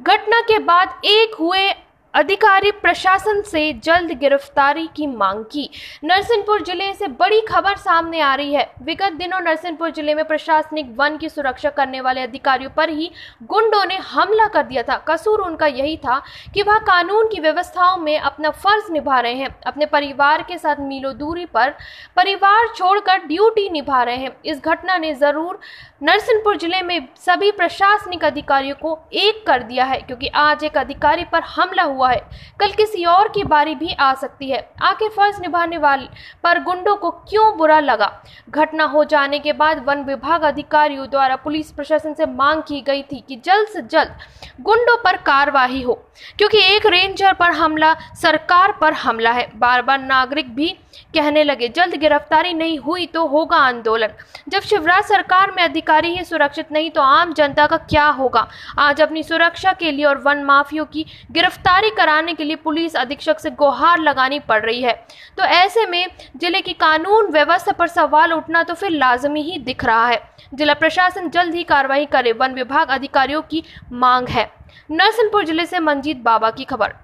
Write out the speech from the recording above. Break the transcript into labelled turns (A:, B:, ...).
A: घटना के बाद एक हुए अधिकारी प्रशासन से जल्द गिरफ्तारी की मांग की। नरसिंहपुर ज़िले से बड़ी खबर सामने आ रही है। विगत दिनों नरसिंहपुर ज़िले में प्रशासनिक वन की सुरक्षा करने वाले अधिकारियों पर ही गुंडों ने हमला कर दिया था। कसूर उनका यही था कि वह कानून की व्यवस्थाओं में अपना फ़र्ज़ निभा रहे हैं। अपने परिवार के साथ मीलो दूरी पर परिवार छोड़कर ड्यूटी निभा रहे हैं। इस घटना ने ज़रूर नरसिंहपुर ज़िले में सभी प्रशासनिक अधिकारियों को एक कर दिया है, क्योंकि आज एक अधिकारी पर हमला हुआ है। कल किसी और की बारी भी आ सकती है। आखिर फ़र्ज़ निभाने वाले, पर गुंडों को क्यों बुरा लगा? घटना हो जाने के बाद वन विभाग अधिकारियों द्वारा पुलिस प्रशासन से मांग की गई थी कि जल्द से जल्द गुंडों पर कार्रवाई हो, क्योंकि एक रेंजर पर हमला, सरकार पर हमला है। बार बार नागरिक भी कहने लगे, जल्द गिरफ्तारी नहीं हुई तो होगा आंदोलन। जब शिवराज सरकार में अधिकारी ही सुरक्षित नहीं तो आम जनता का क्या होगा? आज अपनी सुरक्षा के लिए और वन माफियों की गिरफ्तारी कराने के लिए पुलिस अधीक्षक से गुहार लगानी पड़ रही है। तो ऐसे में ज़िले की कानून व्यवस्था पर सवाल उठना तो फिर लाजमी ही दिख रहा है। जिला प्रशासन जल्द ही कार्रवाई करे, वन विभाग अधिकारियों की मांग है। नरसिंहपुर ज़िले से मंजीत बाबा की खबर।